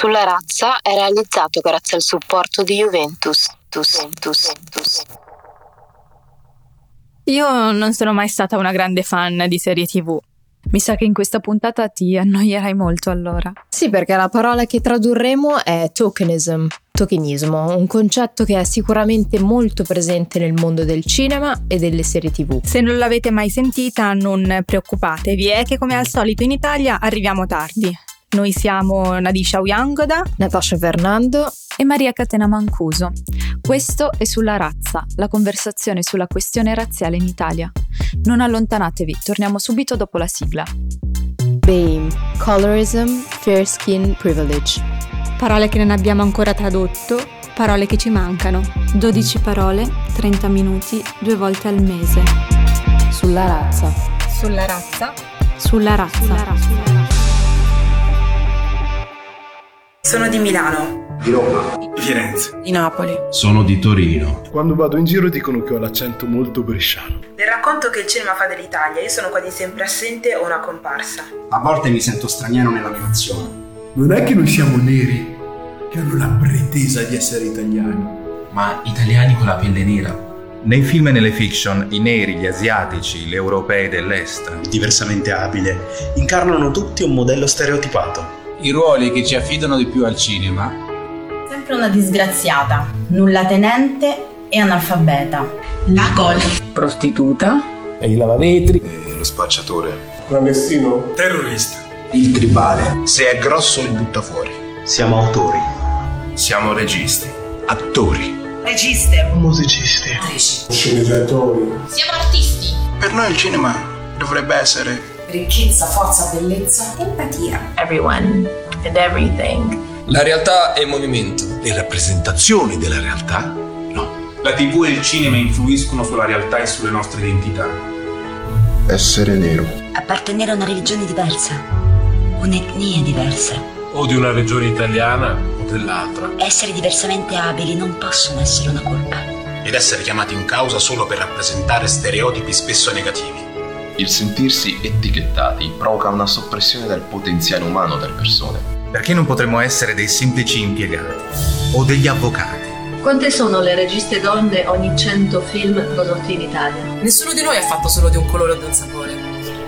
sulla razza è realizzato grazie al supporto di Juventus. Tus, tus, tus. Io non sono mai stata una grande fan di serie TV. Mi sa che in questa puntata ti annoierai molto allora. Sì, perché la parola che tradurremo è tokenism, tokenismo, un concetto che è sicuramente molto presente nel mondo del cinema e delle serie TV. Se non l'avete mai sentita, non preoccupatevi, è che come al solito in Italia arriviamo tardi. Noi siamo Nadisha Uyangoda, Natasha Fernando e Maria Catena Mancuso. Questo è sulla razza, la conversazione sulla questione razziale in Italia. Non allontanatevi, torniamo subito dopo la sigla. BAME, Colorism, Fair Skin Privilege. Parole che non abbiamo ancora tradotto, parole che ci mancano. 12 parole, 30 minuti, due volte al mese. Sulla razza. Sulla razza? Sulla razza. Sulla razza. Sono di Milano. Di Roma. Di Firenze. Di Napoli. Sono di Torino. Quando vado in giro dicono che ho l'accento molto bresciano. Nel racconto che il cinema fa dell'Italia, io sono quasi sempre assente o una comparsa. A volte mi sento straniero nella mia nazione. Non è che noi siamo neri, che hanno la pretesa di essere italiani. Ma italiani con la pelle nera. Nei film e nelle fiction, i neri, gli asiatici, gli europei dell'est, diversamente abile, incarnano tutti un modello stereotipato i ruoli che ci affidano di più al cinema. Sempre una disgraziata, nulla tenente e analfabeta. La gol. Prostituta. E il lavavetri. E lo spacciatore. Clandestino. Terrorista. Il tribale. Se è grosso li butta fuori. Siamo autori. Siamo registi. Attori. Registe. Musicisti. Sceneggiatori. Siamo artisti. Per noi il cinema dovrebbe essere ricchezza, forza, bellezza, empatia. Everyone and everything. La realtà è movimento. Le rappresentazioni della realtà? No. La TV e il cinema influiscono sulla realtà e sulle nostre identità. Essere nero. Appartenere a una religione diversa, un'etnia diversa. O di una regione italiana o dell'altra. Essere diversamente abili non possono essere una colpa. Ed essere chiamati in causa solo per rappresentare stereotipi spesso negativi. Il sentirsi etichettati provoca una soppressione del potenziale umano delle persone. Perché non potremmo essere dei semplici impiegati o degli avvocati? Quante sono le registe donne ogni 100 film prodotti in Italia? Nessuno di noi ha fatto solo di un colore o di un sapore.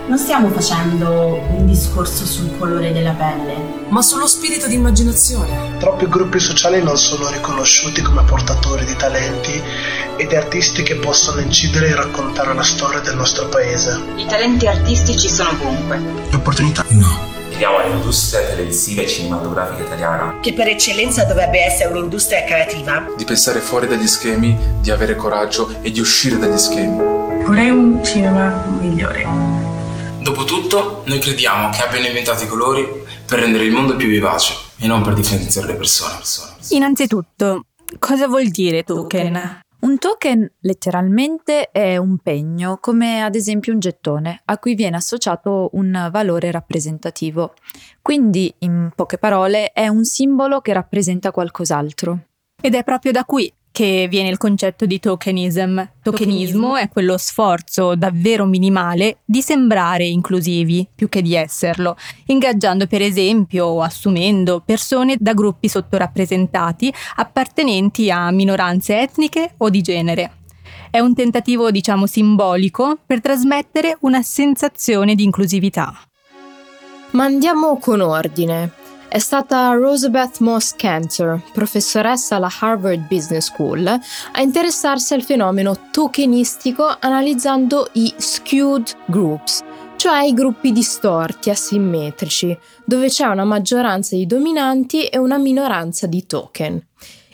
Non stiamo facendo un discorso sul colore della pelle, ma sullo spirito di immaginazione. Troppi gruppi sociali non sono riconosciuti come portatori di talenti e di artisti che possono incidere e raccontare la storia del nostro paese. I talenti artistici sono ovunque. Le opportunità? No. Chiediamo all'industria televisiva e cinematografica italiana, che per eccellenza dovrebbe essere un'industria creativa, di pensare fuori dagli schemi, di avere coraggio e di uscire dagli schemi. Vorrei un cinema migliore. Dopotutto, noi crediamo che abbiano inventato i colori per rendere il mondo più vivace e non per differenziare le persone. persone, persone. Innanzitutto, cosa vuol dire token? Un token letteralmente è un pegno, come ad esempio un gettone, a cui viene associato un valore rappresentativo. Quindi, in poche parole, è un simbolo che rappresenta qualcos'altro. Ed è proprio da qui che viene il concetto di tokenism. Tokenismo è quello sforzo davvero minimale di sembrare inclusivi più che di esserlo, ingaggiando per esempio o assumendo persone da gruppi sottorappresentati appartenenti a minoranze etniche o di genere. È un tentativo, diciamo, simbolico per trasmettere una sensazione di inclusività. Ma andiamo con ordine. È stata Rosabeth Moss Cantor, professoressa alla Harvard Business School, a interessarsi al fenomeno tokenistico analizzando i skewed groups, cioè i gruppi distorti, asimmetrici, dove c'è una maggioranza di dominanti e una minoranza di token.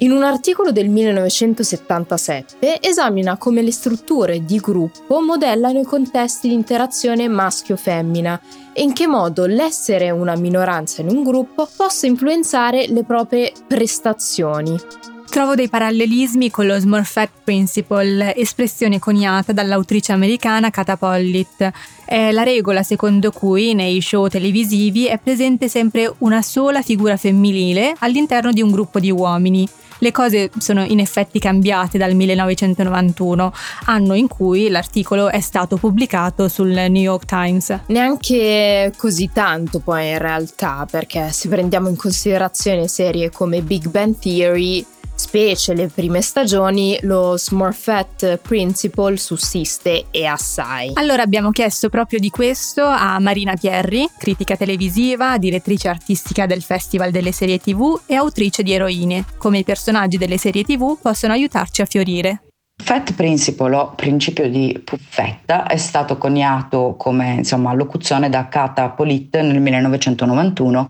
In un articolo del 1977 esamina come le strutture di gruppo modellano i contesti di interazione maschio-femmina e in che modo l'essere una minoranza in un gruppo possa influenzare le proprie prestazioni. Trovo dei parallelismi con lo Smurfette Principle, espressione coniata dall'autrice americana Kata Pollitt. È la regola secondo cui nei show televisivi è presente sempre una sola figura femminile all'interno di un gruppo di uomini. Le cose sono in effetti cambiate dal 1991, anno in cui l'articolo è stato pubblicato sul New York Times. Neanche così tanto poi in realtà, perché se prendiamo in considerazione serie come Big Bang Theory, specie le prime stagioni, lo Smurfette Principle sussiste e assai. Allora abbiamo chiesto proprio di questo a Marina Pierri, critica televisiva, direttrice artistica del Festival delle serie TV e autrice di Eroine, come i personaggi delle serie TV possono aiutarci a fiorire. Fat Principle o principio di puffetta è stato coniato come insomma, locuzione da Kata Polit nel 1991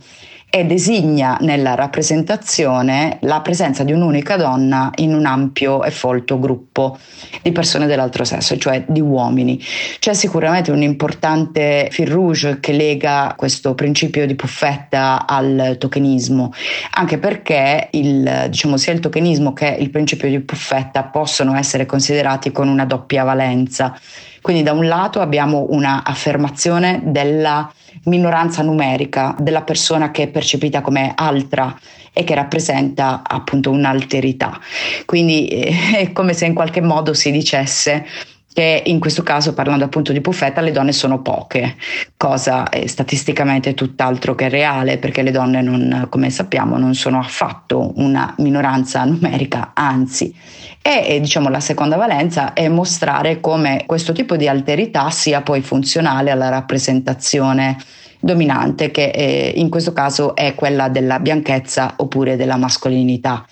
e designa nella rappresentazione la presenza di un'unica donna in un ampio e folto gruppo di persone dell'altro sesso, cioè di uomini. C'è sicuramente un importante fil rouge che lega questo principio di puffetta al tokenismo, anche perché il, diciamo, sia il tokenismo che il principio di puffetta possono essere considerati con una doppia valenza. Quindi da un lato abbiamo una affermazione della minoranza numerica della persona che è percepita come altra e che rappresenta appunto un'alterità. Quindi eh, è come se in qualche modo si dicesse che in questo caso, parlando appunto di puffetta, le donne sono poche, cosa è statisticamente tutt'altro che reale, perché le donne, non, come sappiamo, non sono affatto una minoranza numerica, anzi. E diciamo la seconda valenza è mostrare come questo tipo di alterità sia poi funzionale alla rappresentazione dominante, che eh, in questo caso è quella della bianchezza oppure della mascolinità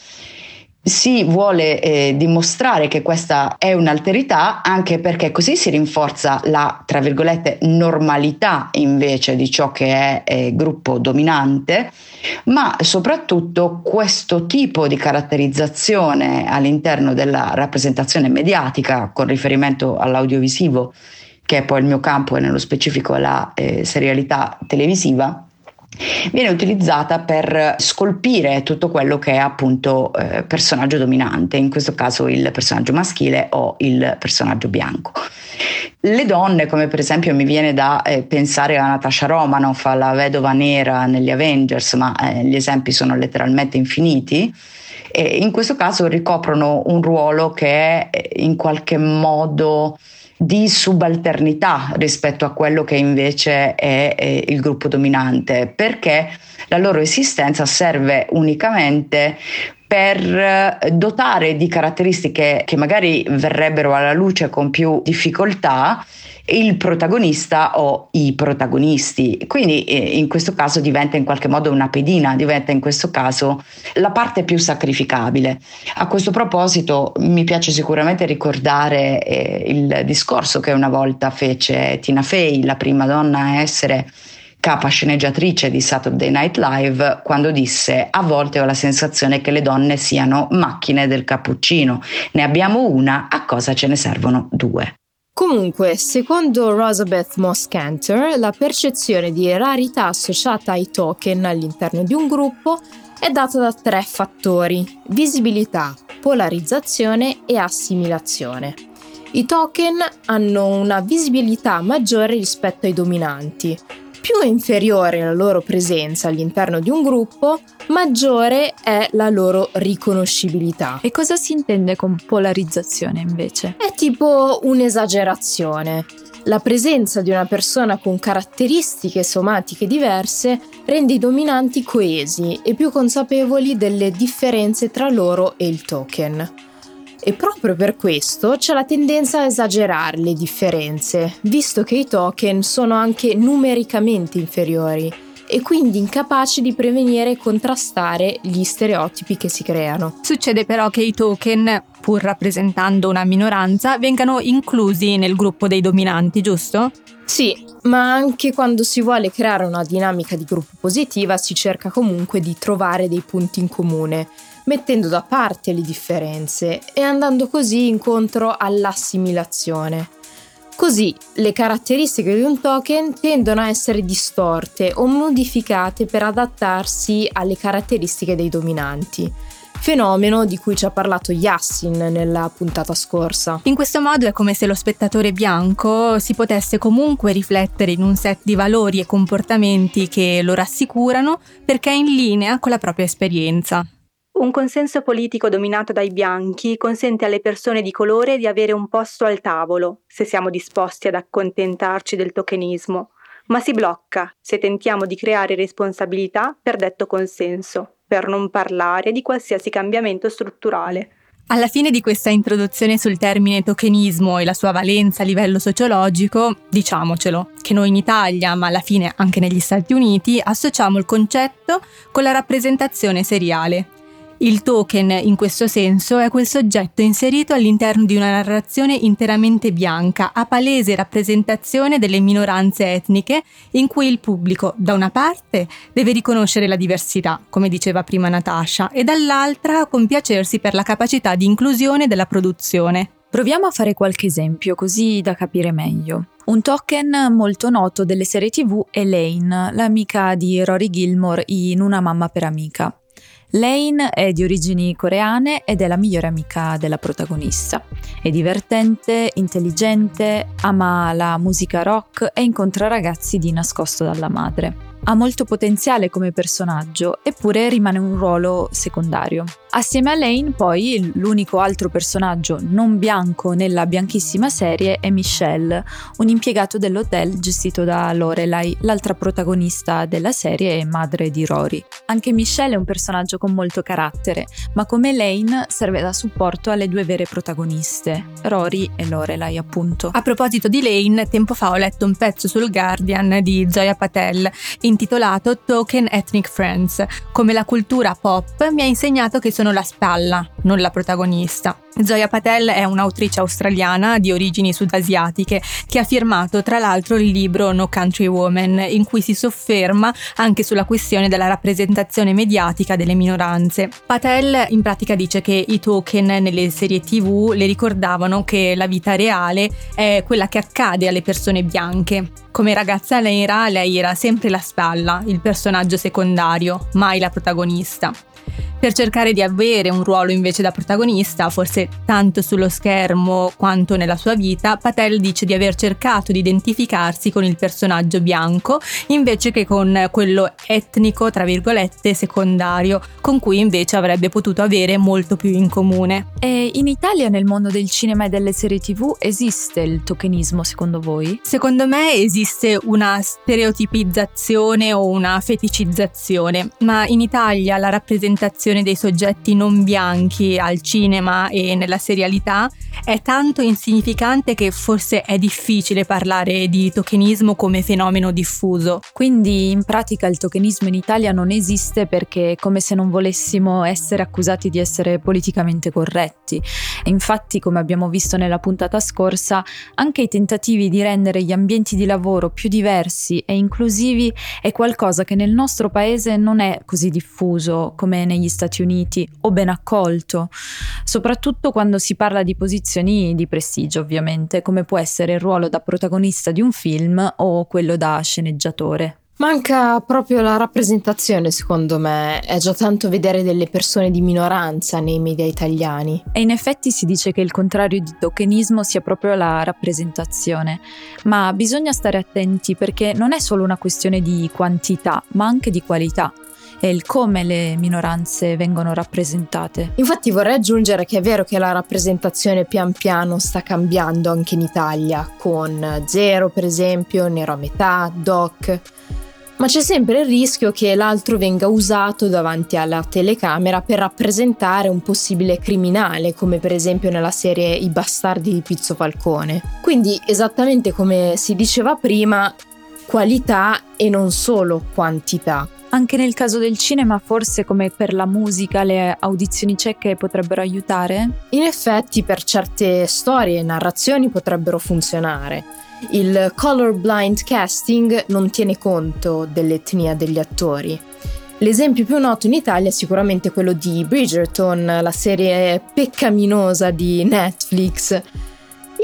si vuole eh, dimostrare che questa è un'alterità anche perché così si rinforza la, tra virgolette, normalità invece di ciò che è eh, gruppo dominante, ma soprattutto questo tipo di caratterizzazione all'interno della rappresentazione mediatica con riferimento all'audiovisivo, che è poi il mio campo e nello specifico la eh, serialità televisiva, viene utilizzata per scolpire tutto quello che è appunto eh, personaggio dominante, in questo caso il personaggio maschile o il personaggio bianco. Le donne, come per esempio mi viene da eh, pensare a Natasha Romanoff, alla vedova nera negli Avengers, ma eh, gli esempi sono letteralmente infiniti, in questo caso ricoprono un ruolo che è eh, in qualche modo di subalternità rispetto a quello che invece è, è il gruppo dominante, perché la loro esistenza serve unicamente per dotare di caratteristiche che magari verrebbero alla luce con più difficoltà il protagonista o i protagonisti. Quindi eh, in questo caso diventa in qualche modo una pedina, diventa in questo caso la parte più sacrificabile. A questo proposito mi piace sicuramente ricordare eh, il discorso che una volta fece Tina Fey, la prima donna a essere capa sceneggiatrice di Saturday Night Live, quando disse a volte ho la sensazione che le donne siano macchine del cappuccino, ne abbiamo una, a cosa ce ne servono due. Comunque, secondo Rosabeth Moss-Cantor, la percezione di rarità associata ai token all'interno di un gruppo è data da tre fattori: visibilità, polarizzazione e assimilazione. I token hanno una visibilità maggiore rispetto ai dominanti, più è inferiore la loro presenza all'interno di un gruppo, maggiore è la loro riconoscibilità. E cosa si intende con polarizzazione invece? È tipo un'esagerazione. La presenza di una persona con caratteristiche somatiche diverse rende i dominanti coesi e più consapevoli delle differenze tra loro e il token. E proprio per questo c'è la tendenza a esagerare le differenze, visto che i token sono anche numericamente inferiori e quindi incapaci di prevenire e contrastare gli stereotipi che si creano. Succede però che i token, pur rappresentando una minoranza, vengano inclusi nel gruppo dei dominanti, giusto? Sì, ma anche quando si vuole creare una dinamica di gruppo positiva si cerca comunque di trovare dei punti in comune mettendo da parte le differenze e andando così incontro all'assimilazione. Così le caratteristiche di un token tendono a essere distorte o modificate per adattarsi alle caratteristiche dei dominanti. fenomeno di cui ci ha parlato Yassin nella puntata scorsa. In questo modo è come se lo spettatore bianco si potesse comunque riflettere in un set di valori e comportamenti che lo rassicurano perché è in linea con la propria esperienza. Un consenso politico dominato dai bianchi consente alle persone di colore di avere un posto al tavolo, se siamo disposti ad accontentarci del tokenismo, ma si blocca se tentiamo di creare responsabilità per detto consenso, per non parlare di qualsiasi cambiamento strutturale. Alla fine di questa introduzione sul termine tokenismo e la sua valenza a livello sociologico, diciamocelo, che noi in Italia, ma alla fine anche negli Stati Uniti, associamo il concetto con la rappresentazione seriale, il token, in questo senso, è quel soggetto inserito all'interno di una narrazione interamente bianca, a palese rappresentazione delle minoranze etniche, in cui il pubblico, da una parte, deve riconoscere la diversità, come diceva prima Natasha, e dall'altra compiacersi per la capacità di inclusione della produzione. Proviamo a fare qualche esempio, così da capire meglio. Un token molto noto delle serie TV è Lane, l'amica di Rory Gilmore in Una mamma per amica. Lane è di origini coreane ed è la migliore amica della protagonista. È divertente, intelligente, ama la musica rock e incontra ragazzi di nascosto dalla madre. Ha molto potenziale come personaggio, eppure rimane un ruolo secondario. Assieme a Lane, poi, l'unico altro personaggio non bianco nella bianchissima serie è Michelle, un impiegato dell'hotel gestito da Lorelai, l'altra protagonista della serie e madre di Rory. Anche Michelle è un personaggio con molto carattere, ma come Lane serve da supporto alle due vere protagoniste, Rory e Lorelai, appunto. A proposito di Lane, tempo fa ho letto un pezzo sul Guardian di Zoya Patel intitolato Token Ethnic Friends, come la cultura pop mi ha insegnato che sono la spalla, non la protagonista. Zoya Patel è un'autrice australiana di origini sudasiatiche che ha firmato tra l'altro il libro No Country Woman, in cui si sofferma anche sulla questione della rappresentazione mediatica delle minoranze. Patel in pratica dice che i token nelle serie tv le ricordavano che la vita reale è quella che accade alle persone bianche. Come ragazza nera lei era sempre la spalla, il personaggio secondario, mai la protagonista per cercare di avere un ruolo invece da protagonista, forse tanto sullo schermo quanto nella sua vita, Patel dice di aver cercato di identificarsi con il personaggio bianco invece che con quello etnico, tra virgolette, secondario, con cui invece avrebbe potuto avere molto più in comune. E in Italia, nel mondo del cinema e delle serie tv, esiste il tokenismo secondo voi? Secondo me esiste una stereotipizzazione o una feticizzazione, ma in Italia la rappresentazione rappresentazione dei soggetti non bianchi al cinema e nella serialità è tanto insignificante che forse è difficile parlare di tokenismo come fenomeno diffuso. Quindi in pratica il tokenismo in Italia non esiste perché è come se non volessimo essere accusati di essere politicamente corretti. Infatti, come abbiamo visto nella puntata scorsa, anche i tentativi di rendere gli ambienti di lavoro più diversi e inclusivi è qualcosa che nel nostro paese non è così diffuso come negli Stati Uniti o ben accolto, soprattutto quando si parla di posizioni di prestigio ovviamente, come può essere il ruolo da protagonista di un film o quello da sceneggiatore. Manca proprio la rappresentazione, secondo me. È già tanto vedere delle persone di minoranza nei media italiani. E in effetti si dice che il contrario di tokenismo sia proprio la rappresentazione. Ma bisogna stare attenti perché non è solo una questione di quantità, ma anche di qualità e il come le minoranze vengono rappresentate. Infatti vorrei aggiungere che è vero che la rappresentazione pian piano sta cambiando anche in Italia, con Zero per esempio, Nero a metà, Doc. Ma c'è sempre il rischio che l'altro venga usato davanti alla telecamera per rappresentare un possibile criminale, come per esempio nella serie I bastardi di Pizzo Falcone. Quindi, esattamente come si diceva prima, qualità e non solo quantità. Anche nel caso del cinema, forse come per la musica, le audizioni cieche potrebbero aiutare? In effetti, per certe storie e narrazioni potrebbero funzionare. Il colorblind casting non tiene conto dell'etnia degli attori. L'esempio più noto in Italia è sicuramente quello di Bridgerton, la serie peccaminosa di Netflix,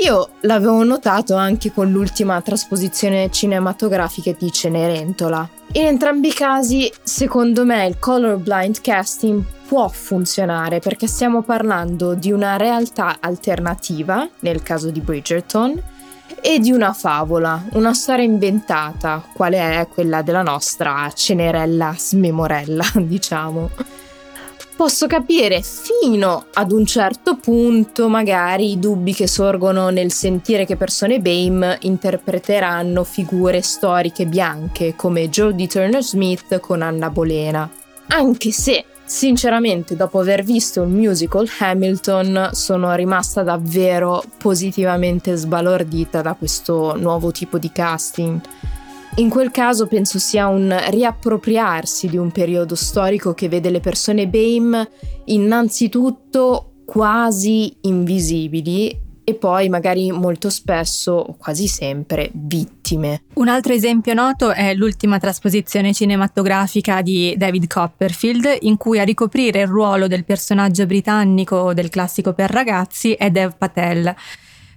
io l'avevo notato anche con l'ultima trasposizione cinematografica di Cenerentola. In entrambi i casi, secondo me, il colorblind casting può funzionare perché stiamo parlando di una realtà alternativa, nel caso di Bridgerton, e di una favola, una storia inventata, quale è quella della nostra Cenerella smemorella, diciamo. Posso capire fino ad un certo punto magari i dubbi che sorgono nel sentire che persone BAME interpreteranno figure storiche bianche come Jodie Turner Smith con Anna Bolena. Anche se Sinceramente, dopo aver visto il musical Hamilton, sono rimasta davvero positivamente sbalordita da questo nuovo tipo di casting. In quel caso penso sia un riappropriarsi di un periodo storico che vede le persone BAME innanzitutto quasi invisibili e poi magari molto spesso, o quasi sempre, vittime. Un altro esempio noto è l'ultima trasposizione cinematografica di David Copperfield, in cui a ricoprire il ruolo del personaggio britannico del classico per ragazzi è Dev Patel.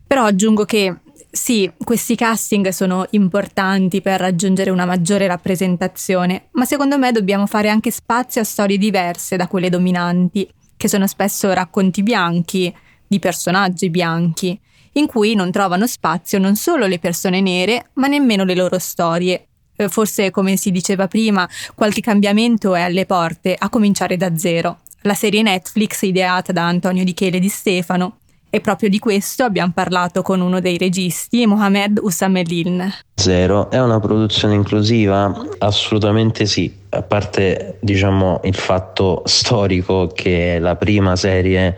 Però aggiungo che sì, questi casting sono importanti per raggiungere una maggiore rappresentazione, ma secondo me dobbiamo fare anche spazio a storie diverse da quelle dominanti, che sono spesso racconti bianchi, di personaggi bianchi, in cui non trovano spazio non solo le persone nere, ma nemmeno le loro storie. Eh, forse, come si diceva prima, qualche cambiamento è alle porte, a cominciare da zero. La serie Netflix ideata da Antonio Di Chele Di Stefano e proprio di questo abbiamo parlato con uno dei registi, Mohamed Usamelin. Zero è una produzione inclusiva? Assolutamente sì, a parte diciamo il fatto storico che è la prima serie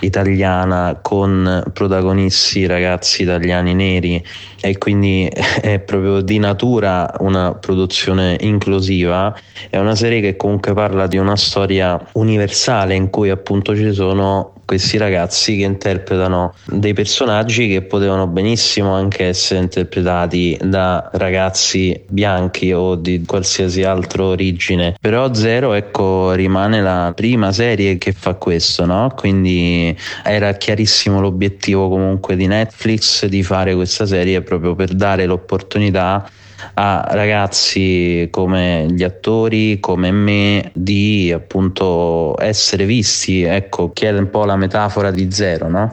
italiana con protagonisti ragazzi italiani neri e quindi è proprio di natura una produzione inclusiva, è una serie che comunque parla di una storia universale in cui appunto ci sono questi ragazzi che interpretano dei personaggi che potevano benissimo anche essere interpretati da ragazzi bianchi o di qualsiasi altra origine però Zero ecco rimane la prima serie che fa questo no? quindi era chiarissimo l'obiettivo comunque di Netflix di fare questa serie proprio per dare l'opportunità a ragazzi come gli attori, come me, di appunto essere visti, ecco, che è un po' la metafora di zero, no?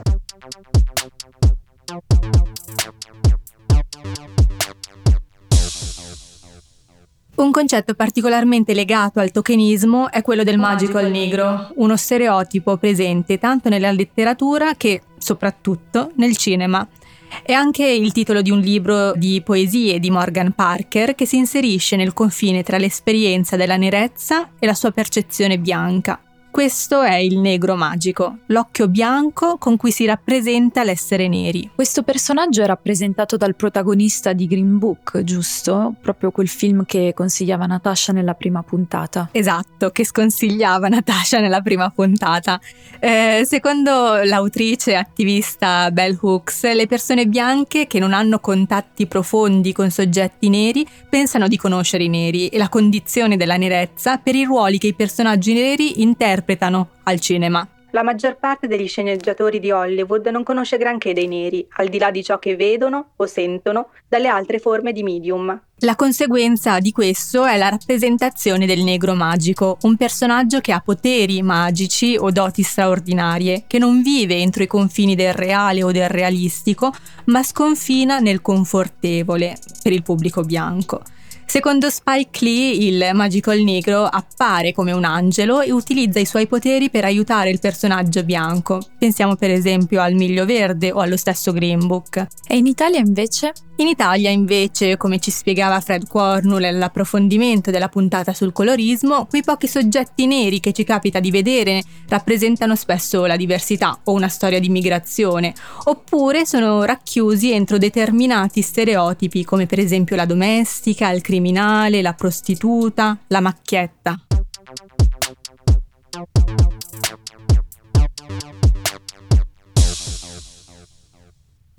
Un concetto particolarmente legato al tokenismo è quello del magical negro, uno stereotipo presente tanto nella letteratura che, soprattutto, nel cinema. È anche il titolo di un libro di poesie di Morgan Parker che si inserisce nel confine tra l'esperienza della nerezza e la sua percezione bianca. Questo è il negro magico, l'occhio bianco con cui si rappresenta l'essere neri. Questo personaggio è rappresentato dal protagonista di Green Book, giusto? Proprio quel film che consigliava Natasha nella prima puntata. Esatto, che sconsigliava Natasha nella prima puntata. Eh, secondo l'autrice e attivista Bell Hooks, le persone bianche che non hanno contatti profondi con soggetti neri pensano di conoscere i neri e la condizione della nerezza per i ruoli che i personaggi neri interpretano interpretano al cinema. La maggior parte degli sceneggiatori di Hollywood non conosce granché dei neri, al di là di ciò che vedono o sentono dalle altre forme di medium. La conseguenza di questo è la rappresentazione del negro magico, un personaggio che ha poteri magici o doti straordinarie, che non vive entro i confini del reale o del realistico, ma sconfina nel confortevole per il pubblico bianco. Secondo Spike Lee, il Magical Negro appare come un angelo e utilizza i suoi poteri per aiutare il personaggio bianco. Pensiamo per esempio al Miglio Verde o allo stesso Green Book. E in Italia invece? In Italia invece, come ci spiegava Fred Cornell nell'approfondimento della puntata sul colorismo, quei pochi soggetti neri che ci capita di vedere rappresentano spesso la diversità o una storia di migrazione, oppure sono racchiusi entro determinati stereotipi come per esempio la domestica, il criminale, la prostituta, la macchietta.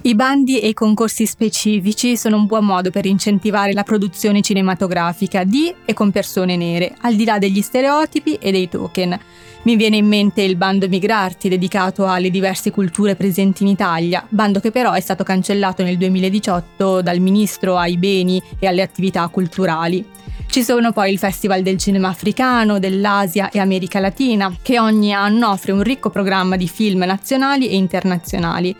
I bandi e i concorsi specifici sono un buon modo per incentivare la produzione cinematografica di e con persone nere, al di là degli stereotipi e dei token. Mi viene in mente il bando Migrarti dedicato alle diverse culture presenti in Italia, bando che però è stato cancellato nel 2018 dal ministro ai beni e alle attività culturali. Ci sono poi il Festival del cinema africano, dell'Asia e America Latina, che ogni anno offre un ricco programma di film nazionali e internazionali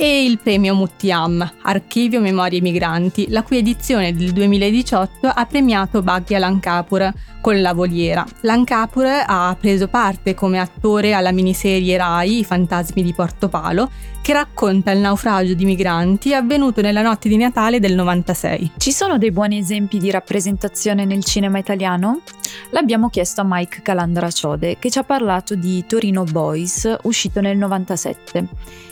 e il premio Muttiam, Archivio Memorie Migranti, la cui edizione del 2018 ha premiato Bhagya Lankapur con La Voliera. Lankapur ha preso parte come attore alla miniserie Rai I fantasmi di Porto Palo, che racconta il naufragio di migranti avvenuto nella notte di Natale del 96. Ci sono dei buoni esempi di rappresentazione nel cinema italiano? L'abbiamo chiesto a Mike Calandra Ciode, che ci ha parlato di Torino Boys, uscito nel 97.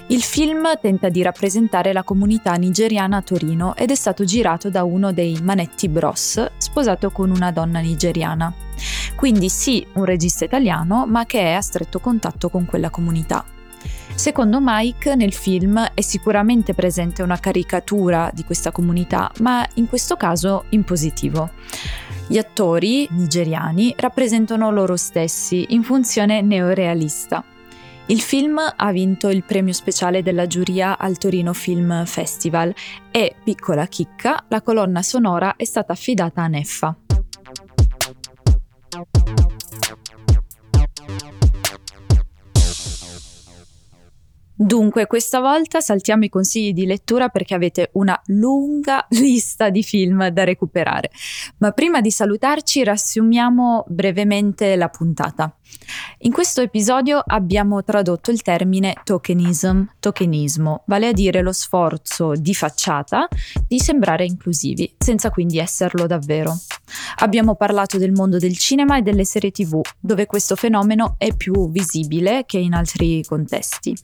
Il film tenta di rappresentare la comunità nigeriana a Torino ed è stato girato da uno dei Manetti Bros, sposato con una donna nigeriana. Quindi sì, un regista italiano, ma che è a stretto contatto con quella comunità. Secondo Mike, nel film è sicuramente presente una caricatura di questa comunità, ma in questo caso in positivo. Gli attori nigeriani rappresentano loro stessi in funzione neorealista. Il film ha vinto il premio speciale della giuria al Torino Film Festival e, piccola chicca, la colonna sonora è stata affidata a Neffa. Dunque, questa volta saltiamo i consigli di lettura perché avete una lunga lista di film da recuperare. Ma prima di salutarci, riassumiamo brevemente la puntata. In questo episodio abbiamo tradotto il termine tokenism, tokenismo, vale a dire lo sforzo di facciata di sembrare inclusivi, senza quindi esserlo davvero. Abbiamo parlato del mondo del cinema e delle serie tv, dove questo fenomeno è più visibile che in altri contesti.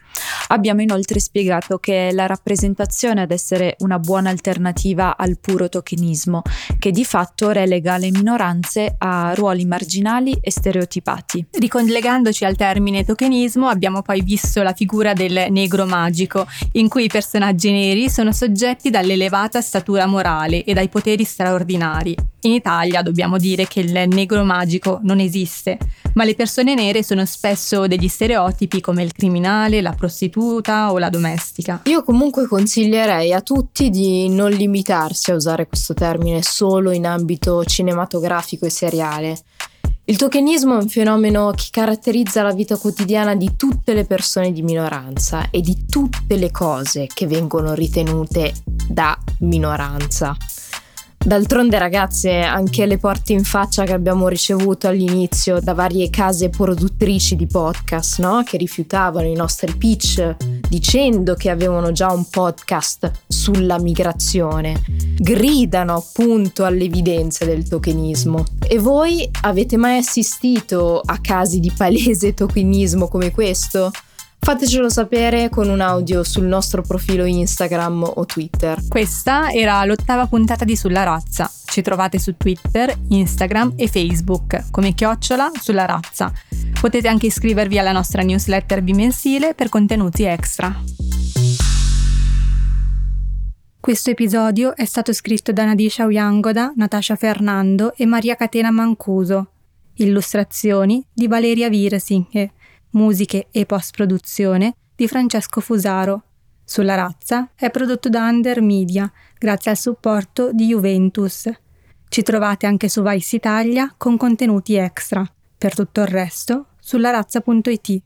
Abbiamo inoltre spiegato che è la rappresentazione ad essere una buona alternativa al puro tokenismo, che di fatto relega le minoranze a ruoli marginali e stereotipati. Ricollegandoci al termine tokenismo, abbiamo poi visto la figura del negro magico, in cui i personaggi neri sono soggetti dall'elevata statura morale e dai poteri straordinari. In Italia dobbiamo dire che il negro magico non esiste, ma le persone nere sono spesso degli stereotipi come il criminale, la prostituta o la domestica. Io comunque consiglierei a tutti di non limitarsi a usare questo termine solo in ambito cinematografico e seriale. Il tokenismo è un fenomeno che caratterizza la vita quotidiana di tutte le persone di minoranza e di tutte le cose che vengono ritenute da minoranza. D'altronde ragazze, anche le porte in faccia che abbiamo ricevuto all'inizio da varie case produttrici di podcast, no? che rifiutavano i nostri pitch dicendo che avevano già un podcast sulla migrazione, gridano appunto alle evidenze del tokenismo. E voi avete mai assistito a casi di palese tokenismo come questo? Fatecelo sapere con un audio sul nostro profilo Instagram o Twitter. Questa era l'ottava puntata di Sulla Razza. Ci trovate su Twitter, Instagram e Facebook come chiocciola sulla razza. Potete anche iscrivervi alla nostra newsletter bimensile per contenuti extra. Questo episodio è stato scritto da Nadisha Uyangoda, Natasha Fernando e Maria Catena Mancuso. Illustrazioni di Valeria Virsinghe musiche e post-produzione di Francesco Fusaro. Sulla razza è prodotto da Under Media, grazie al supporto di Juventus. Ci trovate anche su Vice Italia con contenuti extra. Per tutto il resto, sulla razza.it.